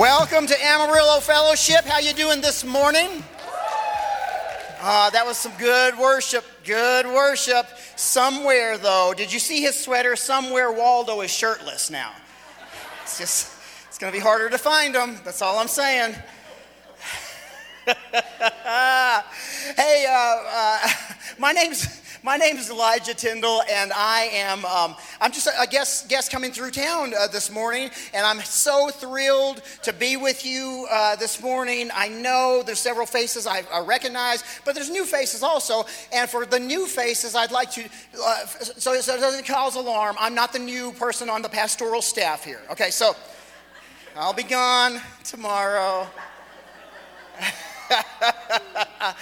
Welcome to Amarillo Fellowship. How you doing this morning? Uh, that was some good worship. Good worship. Somewhere though, did you see his sweater? Somewhere Waldo is shirtless now. It's just, it's to be harder to find him. That's all I'm saying. hey, uh, uh, my name's my name is Elijah Tyndall, and I am um, I'm just a guest guest coming through town uh, this morning, and I'm so thrilled to be with you uh, this morning. I know there's several faces I, I, recognize, but there's new faces also. And for the new faces, I'd like to uh, so, so it doesn't cause alarm. I'm not the new person on the pastoral staff here. Okay, so I'll be gone tomorrow. um,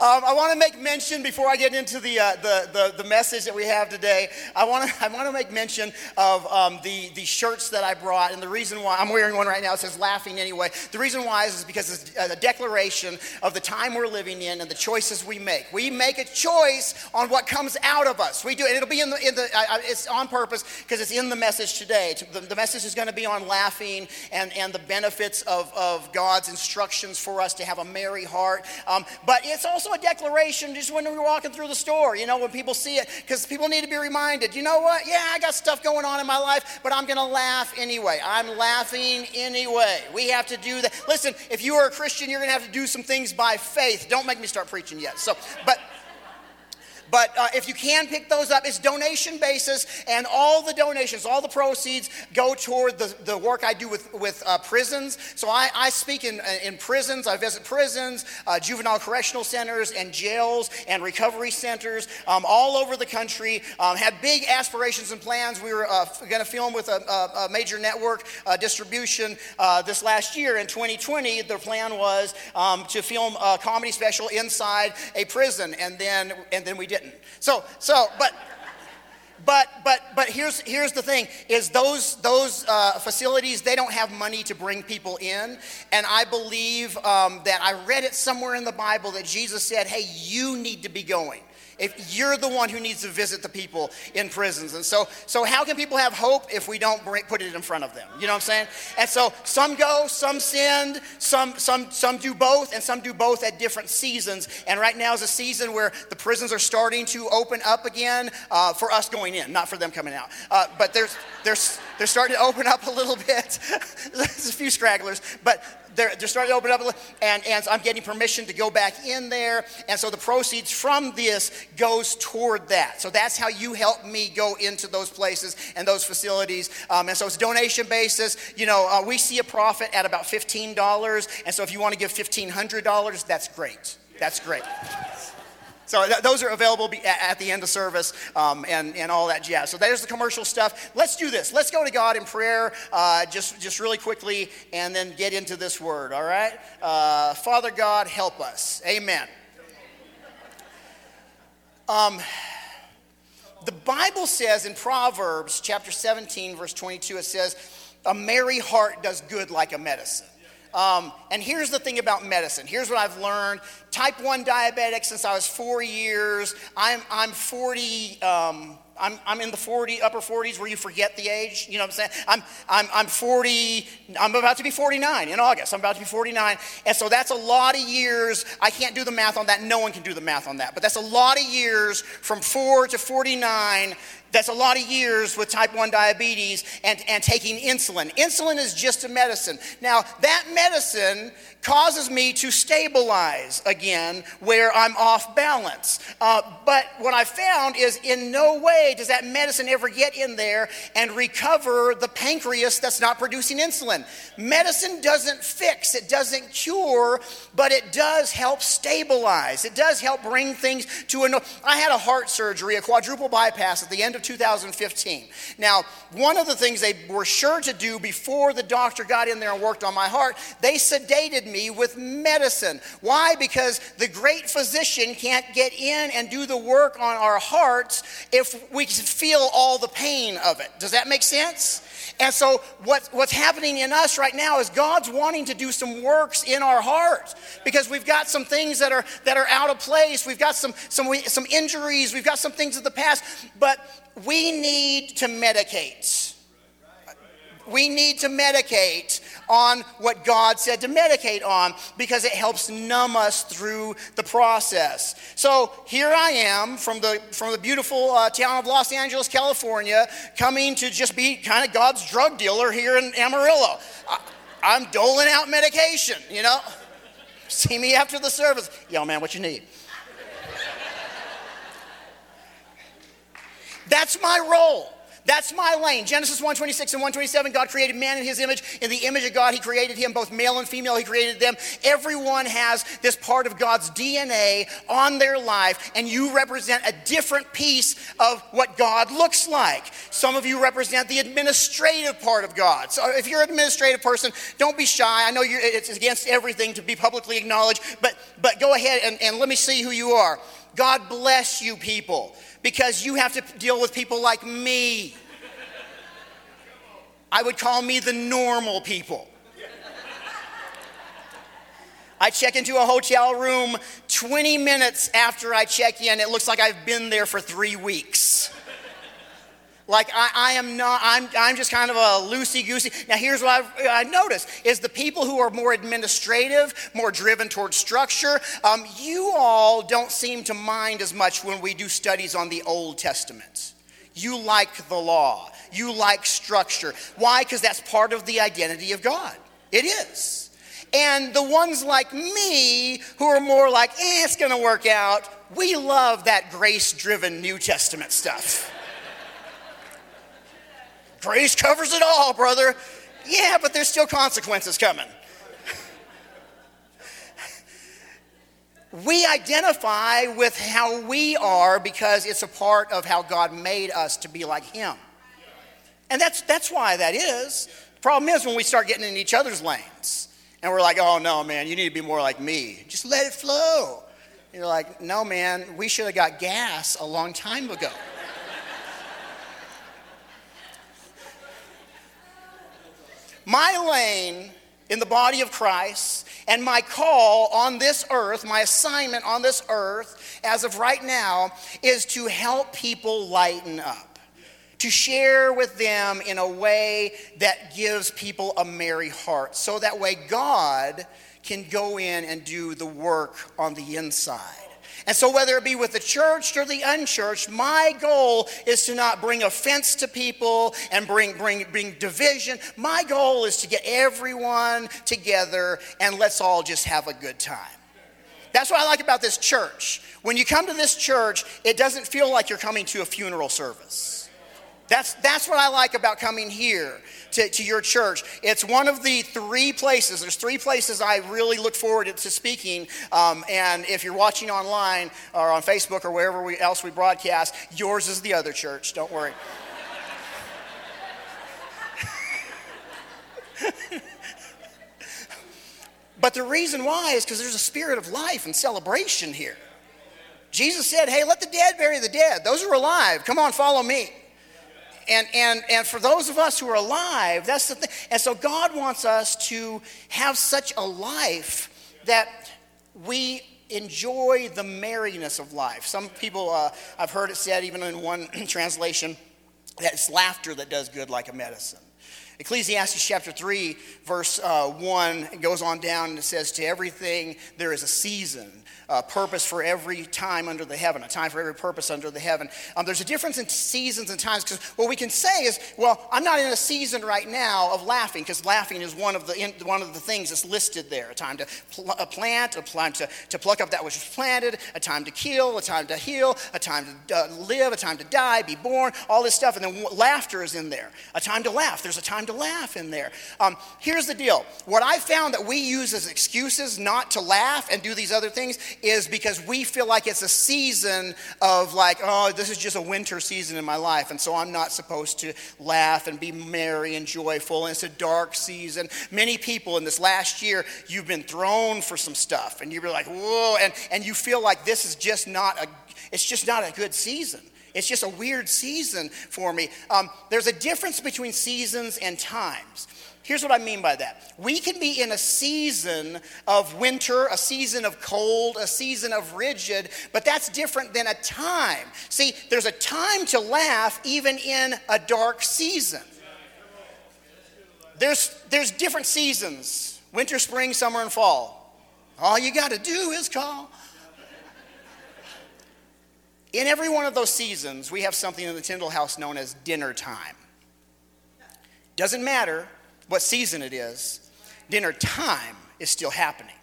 I want to make mention before I get into the, uh, the, the, the, message that we have today. I want to I want to make mention of um, the, the shirts that I brought, and the reason why I'm wearing one right now. It says "Laughing Anyway." The reason why is, is because it's a declaration of the time we're living in and the choices we make. We make a choice on what comes out of us. We do, and it'll be in the in the. Uh, it's on purpose because it's in the message today. The, the message is going to be on laughing and and the benefits of of God's instructions for us to have a merry heart. Um, but it's also a declaration just when we're walking through the store, you know, when people see it, because people need to be reminded, you know what? Yeah, I got stuff going on in my life, but I'm going to laugh anyway. I'm laughing anyway. We have to do that. Listen, if you are a Christian, you're going to have to do some things by faith. Don't make me start preaching yet. So, but but uh, if you can pick those up, it's donation basis, and all the donations, all the proceeds go toward the, the work I do with, with uh, prisons. So I, I speak in, uh, in prisons, I visit prisons, uh, juvenile correctional centers, and jails, and recovery centers um, all over the country. Um, had big aspirations and plans. We were uh, going to film with a, a, a major network uh, distribution this last year in 2020. The plan was um, to film a comedy special inside a prison, and then, and then we did didn't. So, so, but, but, but, but here's, here's the thing is those, those uh, facilities, they don't have money to bring people in. And I believe um, that I read it somewhere in the Bible that Jesus said, hey, you need to be going if you're the one who needs to visit the people in prisons. And so, so how can people have hope if we don't bring, put it in front of them? You know what I'm saying? And so some go, some send, some, some, some do both, and some do both at different seasons. And right now is a season where the prisons are starting to open up again uh, for us going in, not for them coming out. Uh, but there's, there's, they're starting to open up a little bit. There's a few stragglers, but they're, they're starting to open up, and, and I'm getting permission to go back in there. And so the proceeds from this goes toward that. So that's how you help me go into those places and those facilities. Um, and so it's donation basis. You know, uh, we see a profit at about $15. And so if you want to give $1,500, that's great. That's great. So th- those are available at the end of service um, and, and all that jazz. So there's the commercial stuff. Let's do this. Let's go to God in prayer uh, just, just really quickly and then get into this word, all right? Uh, Father God, help us. Amen. Um, the Bible says in Proverbs chapter 17, verse 22, it says, A merry heart does good like a medicine. Um, and here's the thing about medicine. Here's what I've learned. Type 1 diabetic since I was four years. I'm, I'm 40. Um, I'm, I'm in the 40, upper 40s where you forget the age. You know what I'm saying? I'm, I'm, I'm 40, I'm about to be 49 in August. I'm about to be 49. And so that's a lot of years. I can't do the math on that. No one can do the math on that. But that's a lot of years from 4 to 49 that's a lot of years with type 1 diabetes and, and taking insulin. Insulin is just a medicine. Now, that medicine causes me to stabilize again where I'm off balance. Uh, but what I found is in no way does that medicine ever get in there and recover the pancreas that's not producing insulin. Medicine doesn't fix, it doesn't cure, but it does help stabilize. It does help bring things to a. No- I had a heart surgery, a quadruple bypass at the end of 2015. Now, one of the things they were sure to do before the doctor got in there and worked on my heart, they sedated me with medicine. Why? Because the great physician can't get in and do the work on our hearts if we feel all the pain of it. Does that make sense? And so, what, what's happening in us right now is God's wanting to do some works in our hearts because we've got some things that are, that are out of place. We've got some, some, some injuries. We've got some things of the past. But we need to medicate we need to medicate on what God said to medicate on because it helps numb us through the process. So here I am from the, from the beautiful uh, town of Los Angeles, California, coming to just be kind of God's drug dealer here in Amarillo. I, I'm doling out medication, you know? See me after the service. Yo, man, what you need? That's my role. That's my lane. Genesis 1:26 and 127 God created man in his image. In the image of God he created him both male and female he created them. Everyone has this part of God's DNA on their life and you represent a different piece of what God looks like. Some of you represent the administrative part of God. So if you're an administrative person, don't be shy. I know it's against everything to be publicly acknowledged, but but go ahead and, and let me see who you are. God bless you people because you have to deal with people like me. I would call me the normal people. I check into a hotel room 20 minutes after I check in. It looks like I've been there for three weeks. Like I, I, am not, I'm, I'm just kind of a loosey goosey. Now, here's what I've, I noticed is the people who are more administrative, more driven towards structure, um, you all don't seem to mind as much when we do studies on the Old Testament. You like the law, you like structure. Why? Because that's part of the identity of God. It is. And the ones like me who are more like, eh, it's gonna work out, we love that grace driven New Testament stuff. Grace covers it all, brother. Yeah, but there's still consequences coming. we identify with how we are because it's a part of how God made us to be like Him. And that's, that's why that is. The problem is when we start getting in each other's lanes and we're like, oh no, man, you need to be more like me. Just let it flow. You're like, no, man, we should have got gas a long time ago. My lane in the body of Christ and my call on this earth, my assignment on this earth as of right now, is to help people lighten up, to share with them in a way that gives people a merry heart. So that way, God can go in and do the work on the inside. And so, whether it be with the church or the unchurched, my goal is to not bring offense to people and bring, bring, bring division. My goal is to get everyone together and let's all just have a good time. That's what I like about this church. When you come to this church, it doesn't feel like you're coming to a funeral service. That's, that's what I like about coming here to, to your church. It's one of the three places, there's three places I really look forward to speaking. Um, and if you're watching online or on Facebook or wherever we, else we broadcast, yours is the other church. Don't worry. but the reason why is because there's a spirit of life and celebration here. Jesus said, Hey, let the dead bury the dead. Those are alive, come on, follow me and, and, and for those of us who are alive, that's the thing. And so God wants us to have such a life that we enjoy the merriness of life. Some people, uh, I've heard it said, even in one translation, that it's laughter that does good like a medicine. Ecclesiastes chapter 3, verse uh, 1 goes on down and it says, To everything there is a season a purpose for every time under the heaven, a time for every purpose under the heaven. Um, there's a difference in seasons and times because what we can say is, well, I'm not in a season right now of laughing because laughing is one of the in, one of the things that's listed there. A time to pl- a plant, a time to, to pluck up that which was planted, a time to kill, a time to heal, a time to uh, live, a time to die, be born, all this stuff. And then laughter is in there. A time to laugh. There's a time to laugh in there. Um, here's the deal. What I found that we use as excuses not to laugh and do these other things is because we feel like it's a season of like, oh, this is just a winter season in my life, and so I'm not supposed to laugh and be merry and joyful. And it's a dark season. Many people in this last year, you've been thrown for some stuff, and you're like, whoa, and, and you feel like this is just not a, it's just not a good season. It's just a weird season for me. Um, there's a difference between seasons and times. Here's what I mean by that. We can be in a season of winter, a season of cold, a season of rigid, but that's different than a time. See, there's a time to laugh even in a dark season. there's, there's different seasons winter, spring, summer, and fall. All you got to do is call. In every one of those seasons, we have something in the Tyndall house known as dinner time. Doesn't matter what season it is, dinner time is still happening.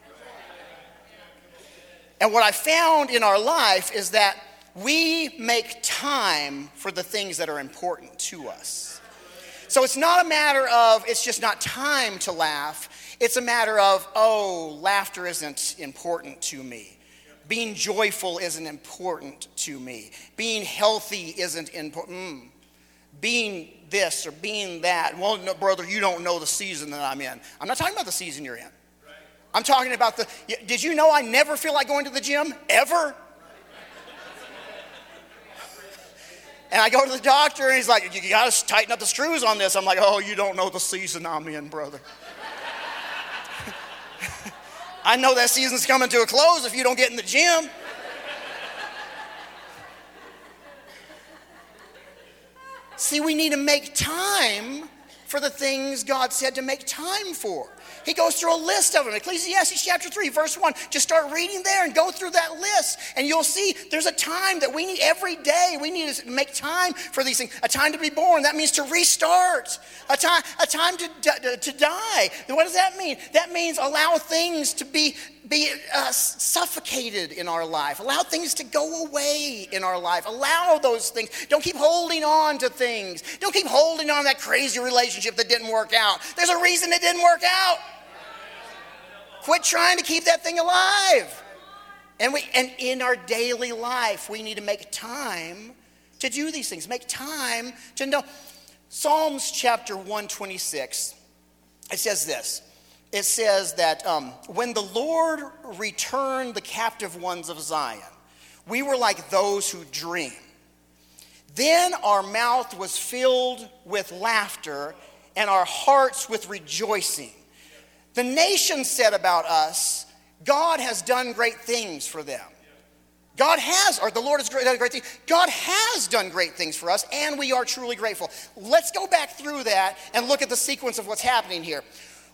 And what I found in our life is that we make time for the things that are important to us. So it's not a matter of it's just not time to laugh. It's a matter of, oh, laughter isn't important to me. Being joyful isn't important to me. Being healthy isn't important. Mm. Being this or being that. Well, no, brother, you don't know the season that I'm in. I'm not talking about the season you're in. I'm talking about the. Did you know I never feel like going to the gym? Ever? And I go to the doctor and he's like, You got to tighten up the screws on this. I'm like, Oh, you don't know the season I'm in, brother. I know that season's coming to a close if you don't get in the gym. See, we need to make time for the things God said to make time for. He goes through a list of them. Ecclesiastes chapter 3, verse 1. Just start reading there and go through that list, and you'll see there's a time that we need every day. We need to make time for these things. A time to be born, that means to restart. A time, a time to, to, to die. What does that mean? That means allow things to be be uh, suffocated in our life. Allow things to go away in our life. Allow those things. Don't keep holding on to things. Don't keep holding on to that crazy relationship that didn't work out. There's a reason it didn't work out. Quit trying to keep that thing alive. And, we, and in our daily life, we need to make time to do these things. Make time to know. Psalms chapter 126, it says this. It says that um, when the Lord returned the captive ones of Zion, we were like those who dream. Then our mouth was filled with laughter and our hearts with rejoicing. The nation said about us, God has done great things for them. God has, or the Lord has done great things. God has done great things for us, and we are truly grateful. Let's go back through that and look at the sequence of what's happening here.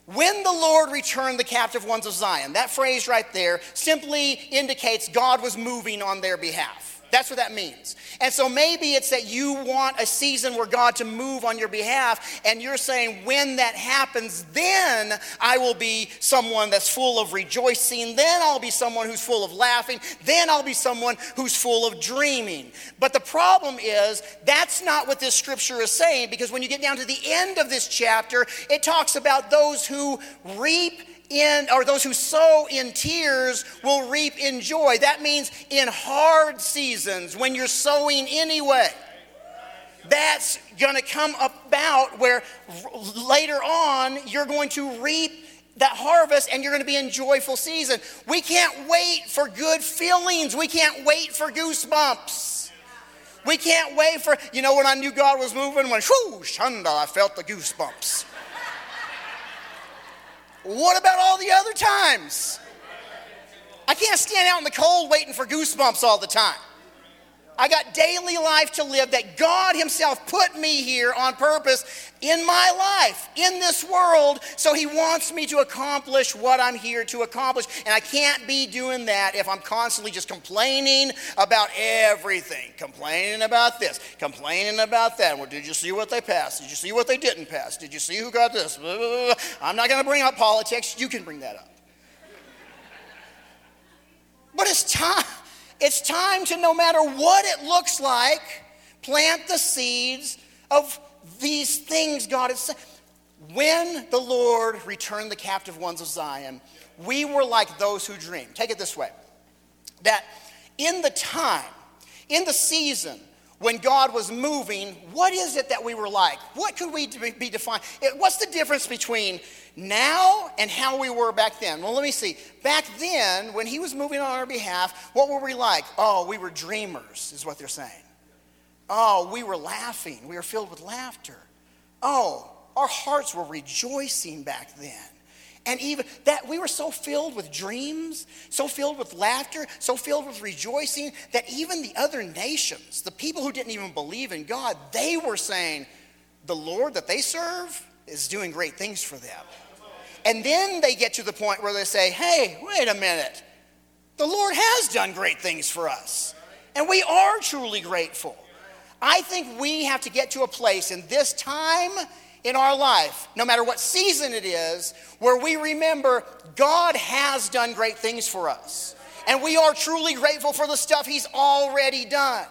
When the Lord returned the captive ones of Zion, that phrase right there simply indicates God was moving on their behalf. That's what that means. And so maybe it's that you want a season where God to move on your behalf, and you're saying, when that happens, then I will be someone that's full of rejoicing. Then I'll be someone who's full of laughing. Then I'll be someone who's full of dreaming. But the problem is, that's not what this scripture is saying, because when you get down to the end of this chapter, it talks about those who reap in, or those who sow in tears will reap in joy. That means in hard seasons when you're sowing anyway. That's going to come about where later on you're going to reap that harvest and you're going to be in joyful season. We can't wait for good feelings. We can't wait for goosebumps. We can't wait for, you know, when I knew God was moving, when whoo, shunda, I felt the goosebumps. What about all the other times? I can't stand out in the cold waiting for goosebumps all the time. I got daily life to live that God Himself put me here on purpose in my life, in this world. So He wants me to accomplish what I'm here to accomplish. And I can't be doing that if I'm constantly just complaining about everything. Complaining about this, complaining about that. Well, did you see what they passed? Did you see what they didn't pass? Did you see who got this? I'm not going to bring up politics. You can bring that up. But it's time. It's time to, no matter what it looks like, plant the seeds of these things God has said. When the Lord returned the captive ones of Zion, we were like those who dream. Take it this way that in the time, in the season, when God was moving, what is it that we were like? What could we be defined? What's the difference between now and how we were back then? Well, let me see. Back then, when He was moving on our behalf, what were we like? Oh, we were dreamers, is what they're saying. Oh, we were laughing. We were filled with laughter. Oh, our hearts were rejoicing back then. And even that we were so filled with dreams, so filled with laughter, so filled with rejoicing that even the other nations, the people who didn't even believe in God, they were saying, the Lord that they serve, is doing great things for them. And then they get to the point where they say, hey, wait a minute. The Lord has done great things for us. And we are truly grateful. I think we have to get to a place in this time in our life, no matter what season it is, where we remember God has done great things for us. And we are truly grateful for the stuff He's already done.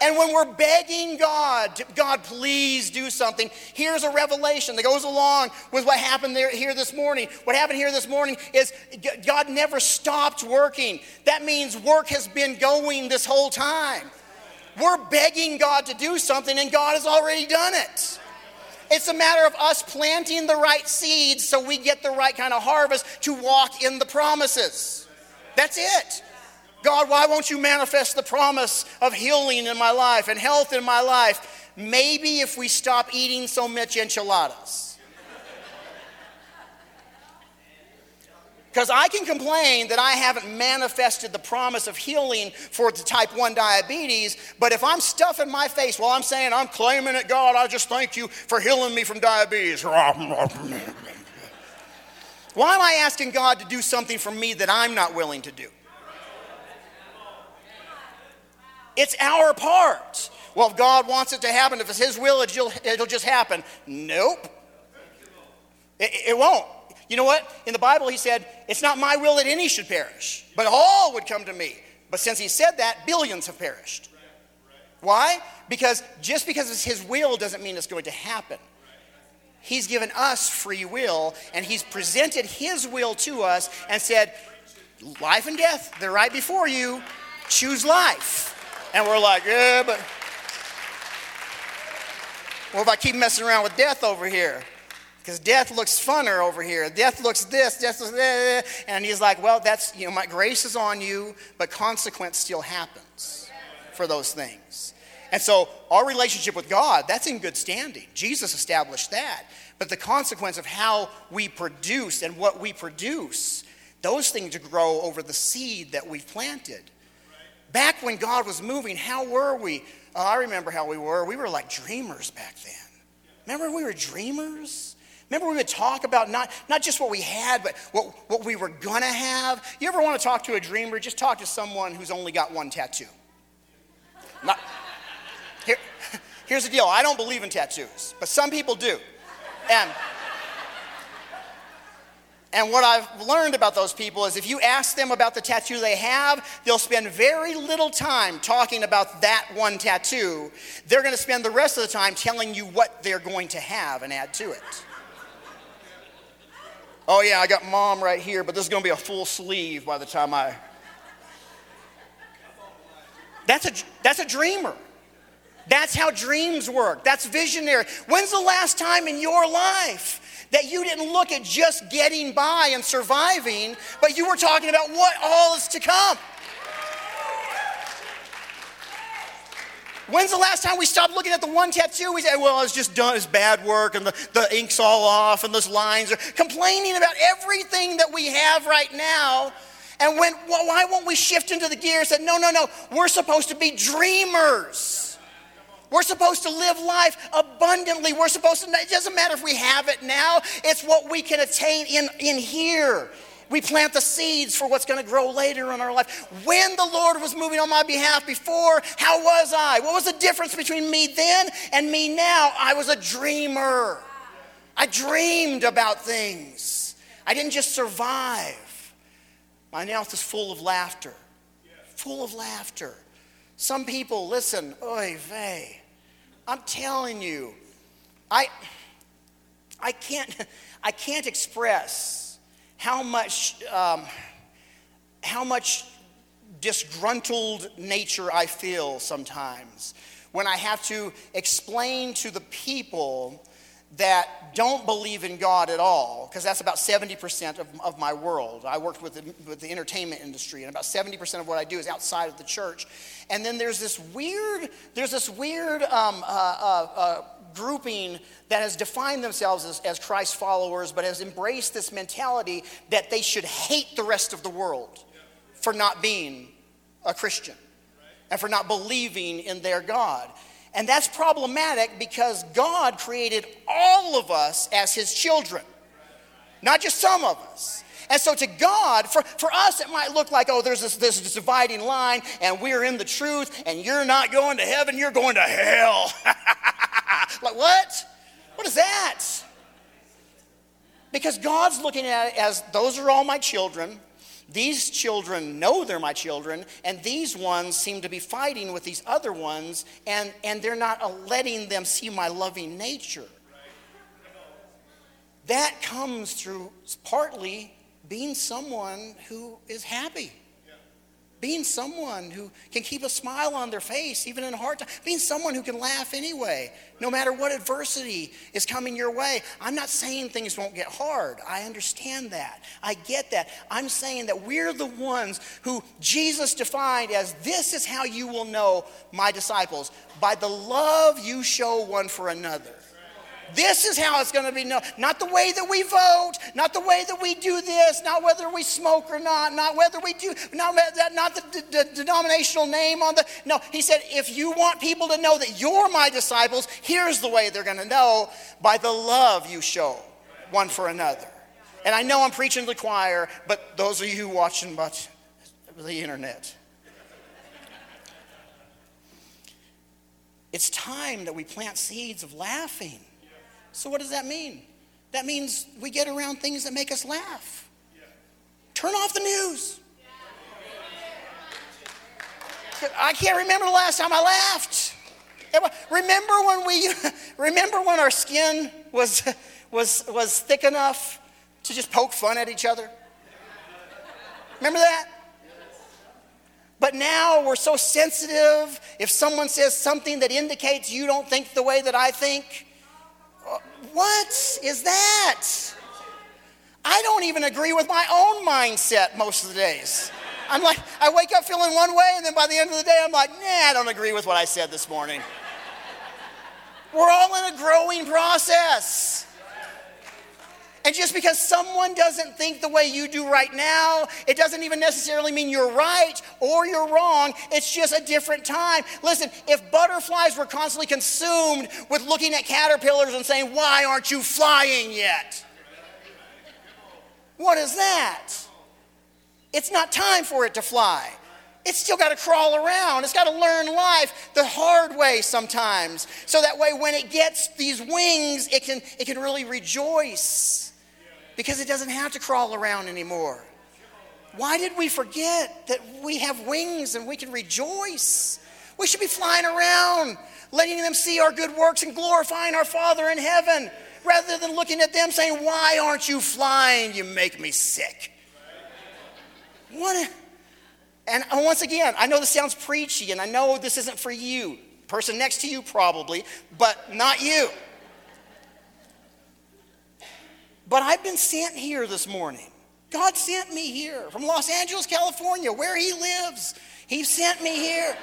And when we're begging God, God, please do something, here's a revelation that goes along with what happened there, here this morning. What happened here this morning is God never stopped working. That means work has been going this whole time. We're begging God to do something, and God has already done it. It's a matter of us planting the right seeds so we get the right kind of harvest to walk in the promises. That's it. God, why won't you manifest the promise of healing in my life and health in my life? Maybe if we stop eating so much enchiladas. Because I can complain that I haven't manifested the promise of healing for the type 1 diabetes, but if I'm stuffing my face while I'm saying, I'm claiming it, God, I just thank you for healing me from diabetes. Why am I asking God to do something for me that I'm not willing to do? It's our part. Well, if God wants it to happen, if it's His will, it'll, it'll just happen. Nope. It, it won't. You know what? In the Bible, He said, It's not my will that any should perish, but all would come to me. But since He said that, billions have perished. Why? Because just because it's His will doesn't mean it's going to happen. He's given us free will, and He's presented His will to us and said, Life and death, they're right before you. Choose life. And we're like, yeah, but what if I keep messing around with death over here? Because death looks funner over here. Death looks this, death looks that. And he's like, well, that's, you know, my grace is on you, but consequence still happens for those things. And so our relationship with God, that's in good standing. Jesus established that. But the consequence of how we produce and what we produce, those things grow over the seed that we've planted. Back when God was moving, how were we? Oh, I remember how we were. We were like dreamers back then. Remember we were dreamers? Remember we would talk about not, not just what we had, but what, what we were gonna have? You ever want to talk to a dreamer? Just talk to someone who's only got one tattoo. Not, here, here's the deal I don't believe in tattoos, but some people do. And and what I've learned about those people is if you ask them about the tattoo they have, they'll spend very little time talking about that one tattoo. They're going to spend the rest of the time telling you what they're going to have and add to it. Oh, yeah, I got mom right here, but this is going to be a full sleeve by the time I. That's a, that's a dreamer. That's how dreams work. That's visionary. When's the last time in your life that you didn't look at just getting by and surviving, but you were talking about what all is to come. When's the last time we stopped looking at the one tattoo? We say, well, it's just done, it's bad work, and the, the ink's all off, and those lines are complaining about everything that we have right now. And when, well, why won't we shift into the gear and say, no, no, no, we're supposed to be dreamers. We're supposed to live life abundantly. We're supposed to, it doesn't matter if we have it now, it's what we can attain in, in here. We plant the seeds for what's going to grow later in our life. When the Lord was moving on my behalf before, how was I? What was the difference between me then and me now? I was a dreamer. I dreamed about things. I didn't just survive. My mouth is full of laughter. Full of laughter. Some people, listen, oy vey. I'm telling you, I, I, can't, I can't express how much, um, how much disgruntled nature I feel sometimes when I have to explain to the people that don't believe in God at all, because that's about 70% of, of my world. I worked with the, with the entertainment industry, and about 70% of what I do is outside of the church. And then there's this weird, there's this weird um, uh, uh, uh, grouping that has defined themselves as, as Christ followers, but has embraced this mentality that they should hate the rest of the world for not being a Christian and for not believing in their God. And that's problematic because God created all of us as his children, not just some of us. And so to God, for, for us, it might look like, oh, there's this, this, dividing line, and we're in the truth, and you're not going to heaven, you're going to hell. like, what? What is that? Because God's looking at it as those are all my children. These children know they're my children, and these ones seem to be fighting with these other ones, and, and they're not letting them see my loving nature. That comes through partly being someone who is happy. Being someone who can keep a smile on their face, even in a hard time. Being someone who can laugh anyway, no matter what adversity is coming your way. I'm not saying things won't get hard. I understand that. I get that. I'm saying that we're the ones who Jesus defined as this is how you will know my disciples by the love you show one for another. This is how it's going to be known. Not the way that we vote, not the way that we do this, not whether we smoke or not, not whether we do, not, not the, denominational name on the. No, he said, if you want people to know that you're my disciples, here's the way they're going to know by the love you show one for another. And I know I'm preaching to the choir, but those of you watching but the internet, it's time that we plant seeds of laughing so, what does that mean? That means we get around things that make us laugh. Turn off the news. I can't remember the last time I laughed. Remember when we remember when our skin was was was thick enough to just poke fun at each other? Remember that? But now we're so sensitive. If someone says something that indicates you don't think the way that I think, what is that? I don't even agree with my own mindset most of the days. I'm like, I wake up feeling one way, and then by the end of the day, I'm like, nah, I don't agree with what I said this morning. We're all in a growing process. And just because someone doesn't think the way you do right now, it doesn't even necessarily mean you're right or you're wrong. It's just a different time. Listen, if butterflies were constantly consumed with looking at caterpillars and saying, Why aren't you flying yet? What is that? It's not time for it to fly. It's still got to crawl around. It's got to learn life the hard way sometimes. So that way, when it gets these wings, it can, it can really rejoice because it doesn't have to crawl around anymore. Why did we forget that we have wings and we can rejoice? We should be flying around, letting them see our good works and glorifying our Father in heaven, rather than looking at them saying, Why aren't you flying? You make me sick. What? A, and uh, once again, I know this sounds preachy, and I know this isn't for you, person next to you probably, but not you. But I've been sent here this morning. God sent me here from Los Angeles, California, where He lives. He sent me here.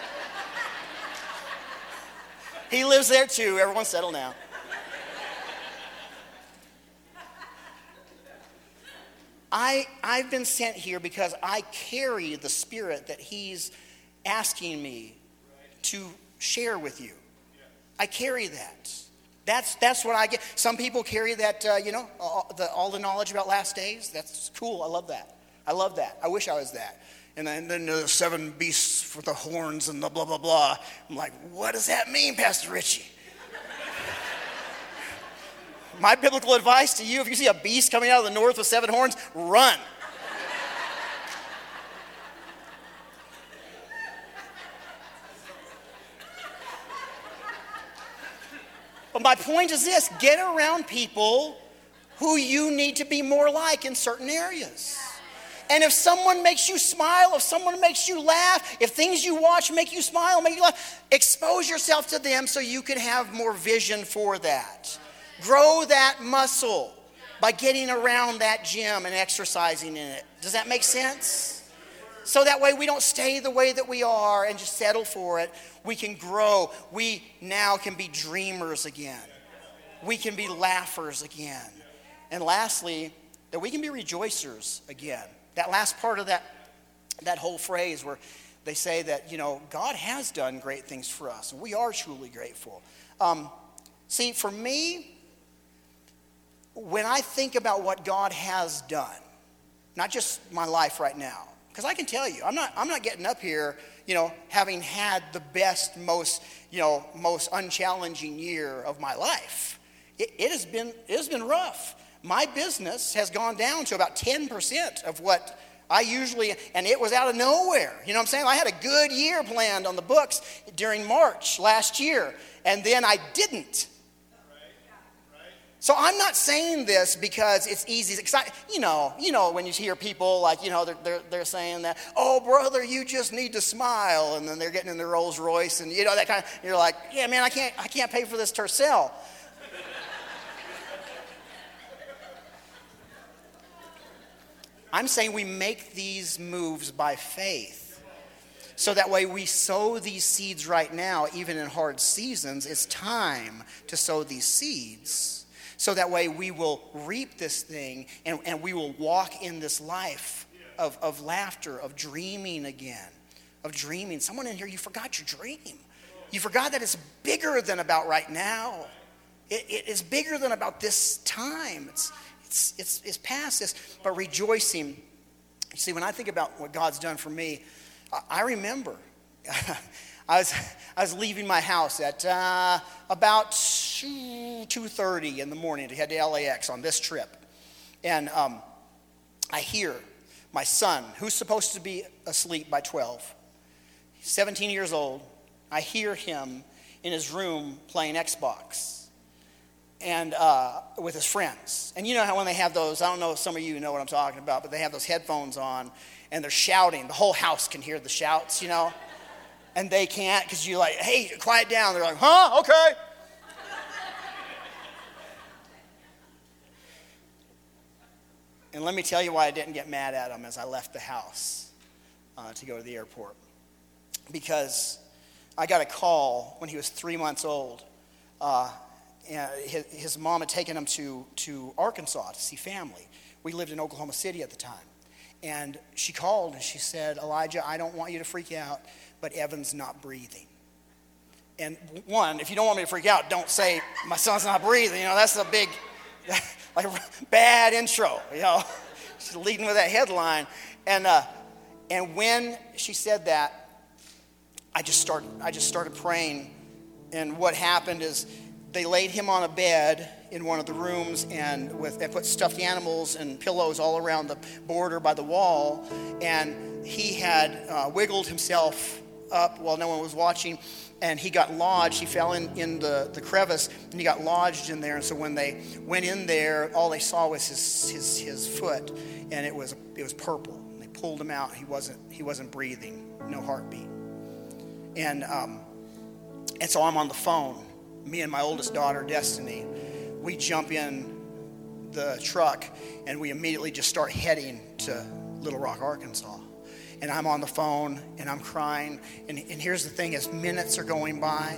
he lives there too. Everyone settle now. I, I've been sent here because I carry the spirit that He's asking me to share with you. I carry that. That's, that's what I get. Some people carry that, uh, you know, all the, all the knowledge about last days. That's cool. I love that. I love that. I wish I was that. And then, then the seven beasts with the horns and the blah, blah, blah. I'm like, what does that mean, Pastor Richie? My biblical advice to you if you see a beast coming out of the north with seven horns, run. My point is this get around people who you need to be more like in certain areas. And if someone makes you smile, if someone makes you laugh, if things you watch make you smile, make you laugh, expose yourself to them so you can have more vision for that. Grow that muscle by getting around that gym and exercising in it. Does that make sense? So that way we don't stay the way that we are and just settle for it. We can grow. We now can be dreamers again. We can be laughers again. And lastly, that we can be rejoicers again. That last part of that, that whole phrase where they say that, you know, God has done great things for us, and we are truly grateful. Um, see, for me, when I think about what God has done, not just my life right now, because I can tell you, I'm not, I'm not getting up here, you know, having had the best, most, you know, most unchallenging year of my life. It, it has been, it has been rough. My business has gone down to about 10% of what I usually, and it was out of nowhere. You know what I'm saying? I had a good year planned on the books during March last year, and then I didn't. So I'm not saying this because it's easy. You know, you know when you hear people like, you know, they're, they're, they're saying that, oh, brother, you just need to smile. And then they're getting in their Rolls Royce and, you know, that kind of, you're like, yeah, man, I can't, I can't pay for this Tercel. I'm saying we make these moves by faith. So that way we sow these seeds right now, even in hard seasons. It's time to sow these seeds. So that way we will reap this thing and, and we will walk in this life of, of laughter, of dreaming again, of dreaming. Someone in here, you forgot your dream. You forgot that it's bigger than about right now. It, it is bigger than about this time. It's, it's, it's, it's past this, but rejoicing. You see, when I think about what God's done for me, I, I remember I, was, I was leaving my house at uh, about 2.30 in the morning to head to LAX on this trip. And um, I hear my son, who's supposed to be asleep by 12, 17 years old, I hear him in his room playing Xbox and uh, with his friends. And you know how when they have those, I don't know if some of you know what I'm talking about, but they have those headphones on and they're shouting. The whole house can hear the shouts, you know? And they can't because you're like, hey, quiet down. They're like, huh? Okay. and let me tell you why I didn't get mad at him as I left the house uh, to go to the airport. Because I got a call when he was three months old. Uh, his, his mom had taken him to, to Arkansas to see family. We lived in Oklahoma City at the time. And she called and she said, Elijah, I don't want you to freak out, but Evan's not breathing. And one, if you don't want me to freak out, don't say, my son's not breathing. You know, that's a big, like bad intro, you know. She's leading with that headline. And, uh, and when she said that, I just started, I just started praying. And what happened is they laid him on a bed in one of the rooms and with put stuffed animals and pillows all around the border by the wall. And he had uh, wiggled himself up while no one was watching and he got lodged. He fell in, in the, the crevice and he got lodged in there. And so when they went in there all they saw was his, his, his foot and it was, it was purple. And they pulled him out. He wasn't, he wasn't breathing. No heartbeat. And, um, and so i'm on the phone me and my oldest daughter, Destiny, we jump in the truck and we immediately just start heading to Little Rock, Arkansas. And I'm on the phone and I'm crying. And, and here's the thing as minutes are going by,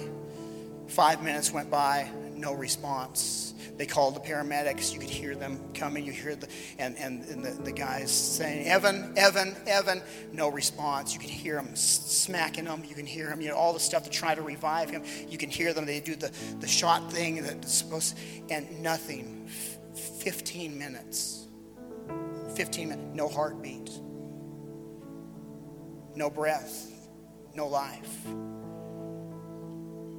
five minutes went by, no response they called the paramedics. You could hear them coming. You hear the, and, and, and the, the guys saying, Evan, Evan, Evan. No response. You could hear them smacking him. You can hear him, you know, all the stuff to try to revive him. You can hear them. They do the, the shot thing that's supposed, and nothing. 15 minutes. 15 minutes. No heartbeat. No breath. No life.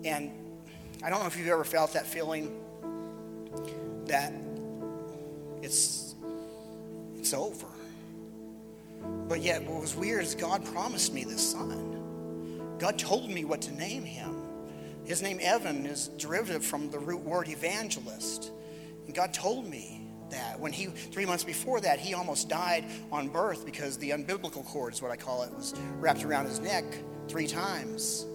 And I don't know if you've ever felt that feeling that it's it's over. But yet what was weird is God promised me this son. God told me what to name him. His name Evan is derivative from the root word evangelist. And God told me that when he three months before that he almost died on birth because the unbiblical cord is what I call it was wrapped around his neck three times.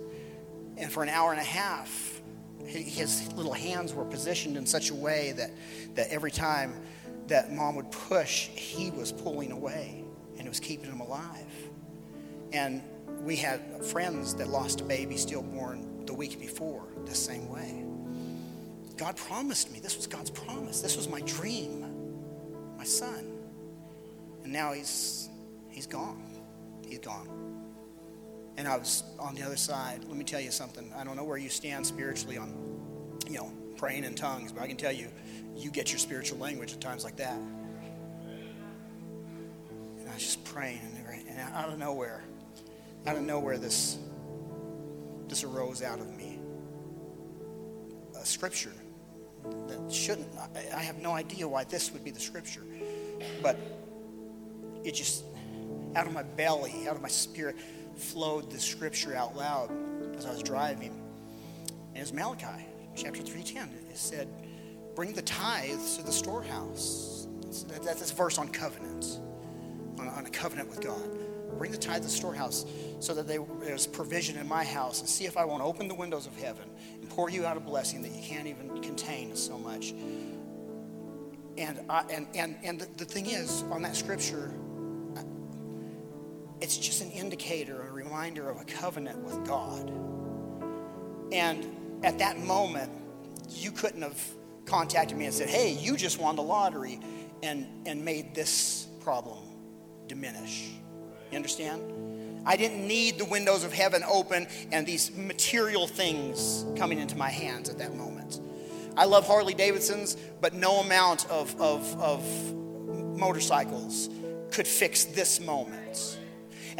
And for an hour and a half his little hands were positioned in such a way that, that every time that mom would push, he was pulling away and it was keeping him alive. And we had friends that lost a baby stillborn the week before the same way. God promised me. This was God's promise. This was my dream, my son. And now he's he's gone. He's gone. And I was on the other side. Let me tell you something. I don't know where you stand spiritually on, you know, praying in tongues, but I can tell you, you get your spiritual language at times like that. And I was just praying, and out of nowhere, out of nowhere, this this arose out of me. A scripture that shouldn't. I, I have no idea why this would be the scripture, but it just out of my belly, out of my spirit, flowed the scripture out loud as I was driving. And it was Malachi chapter 3.10. It said, bring the tithes to the storehouse. That's a verse on covenants, on, on a covenant with God. Bring the tithe to the storehouse so that they, there's provision in my house and see if I won't open the windows of heaven and pour you out a blessing that you can't even contain so much. And, I, and, and, and the, the thing is, on that scripture, it's just an indicator, a reminder of a covenant with God. And at that moment, you couldn't have contacted me and said, hey, you just won the lottery and, and made this problem diminish. You understand? I didn't need the windows of heaven open and these material things coming into my hands at that moment. I love Harley Davidsons, but no amount of, of, of motorcycles could fix this moment.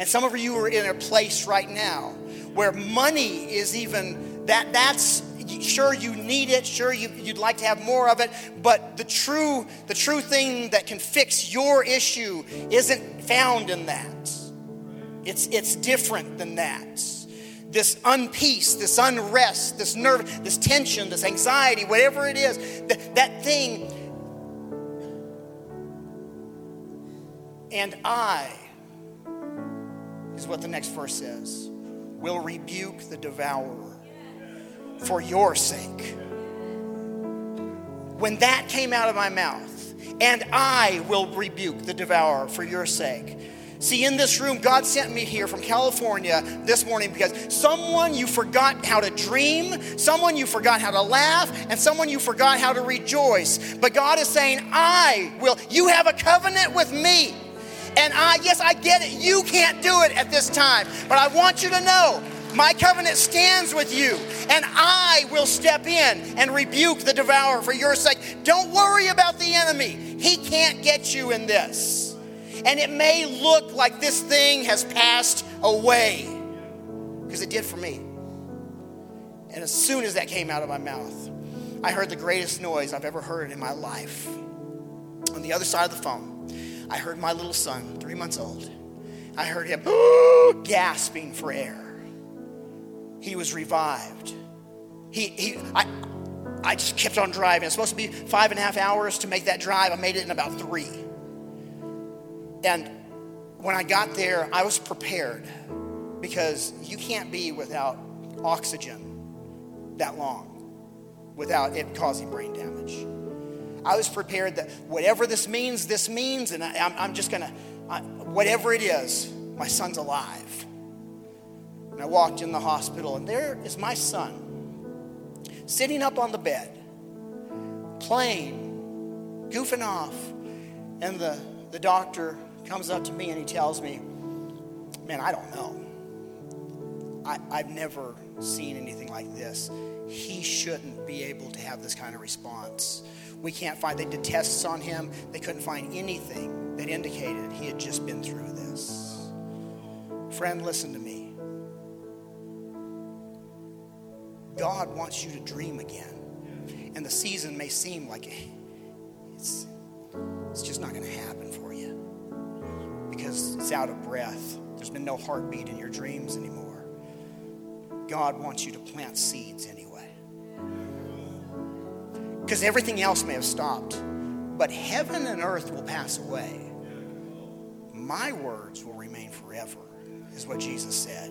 And some of you are in a place right now where money is even that that's sure you need it sure you, you'd like to have more of it but the true the true thing that can fix your issue isn't found in that. It's it's different than that. This unpeace this unrest this nerve this tension this anxiety whatever it is that, that thing. And i is what the next verse says will rebuke the devourer for your sake. When that came out of my mouth, and I will rebuke the devourer for your sake. See, in this room, God sent me here from California this morning because someone you forgot how to dream, someone you forgot how to laugh, and someone you forgot how to rejoice. But God is saying, I will. You have a covenant with me. And I, yes, I get it. You can't do it at this time. But I want you to know my covenant stands with you, and I will step in and rebuke the devourer for your sake. Don't worry about the enemy. He can't get you in this. And it may look like this thing has passed away, because it did for me. And as soon as that came out of my mouth, I heard the greatest noise I've ever heard in my life. On the other side of the phone, I heard my little son, three months old, I heard him gasping for air. He was revived. He, he, I, I just kept on driving. It's supposed to be five and a half hours to make that drive. I made it in about three. And when I got there, I was prepared because you can't be without oxygen that long without it causing brain damage. I was prepared that whatever this means, this means, and I, am just gonna, I, whatever it is, my son's alive. And I walked in the hospital, and there is my son sitting up on the bed, playing, goofing off. And the, the doctor comes up to me and he tells me, Man, I don't know. I, I've never seen anything like this. He shouldn't be able to have this kind of response. We can't find, they did tests on him. They couldn't find anything that indicated he had just been through this. Friend, listen to me. God wants you to dream again. And the season may seem like it's, it's just not going to happen for you because it's out of breath. There's been no heartbeat in your dreams anymore. God wants you to plant seeds anyway because everything else may have stopped. But heaven and earth will pass away. My words will remain forever, is what Jesus said.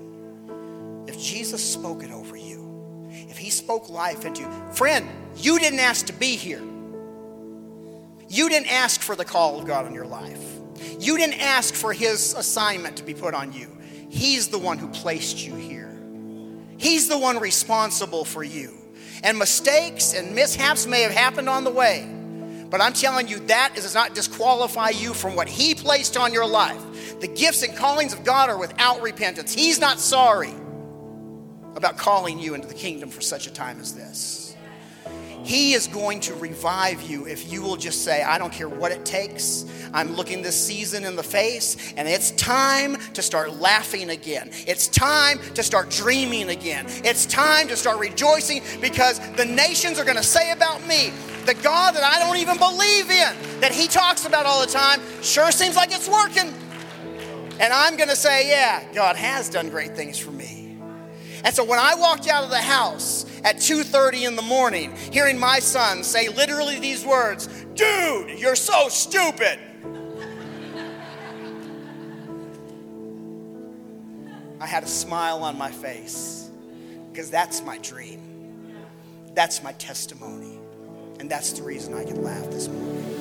If Jesus spoke it over you, if he spoke life into you, friend, you didn't ask to be here. You didn't ask for the call of God on your life. You didn't ask for his assignment to be put on you. He's the one who placed you here. He's the one responsible for you. And mistakes and mishaps may have happened on the way. But I'm telling you, that does not disqualify you from what He placed on your life. The gifts and callings of God are without repentance. He's not sorry about calling you into the kingdom for such a time as this. He is going to revive you if you will just say, I don't care what it takes. I'm looking this season in the face, and it's time to start laughing again. It's time to start dreaming again. It's time to start rejoicing because the nations are going to say about me, the God that I don't even believe in, that He talks about all the time, sure seems like it's working. And I'm going to say, yeah, God has done great things for me. And so when I walked out of the house, at 2:30 in the morning, hearing my son say literally these words, "Dude, you're so stupid." I had a smile on my face because that's my dream. That's my testimony. And that's the reason I can laugh this morning.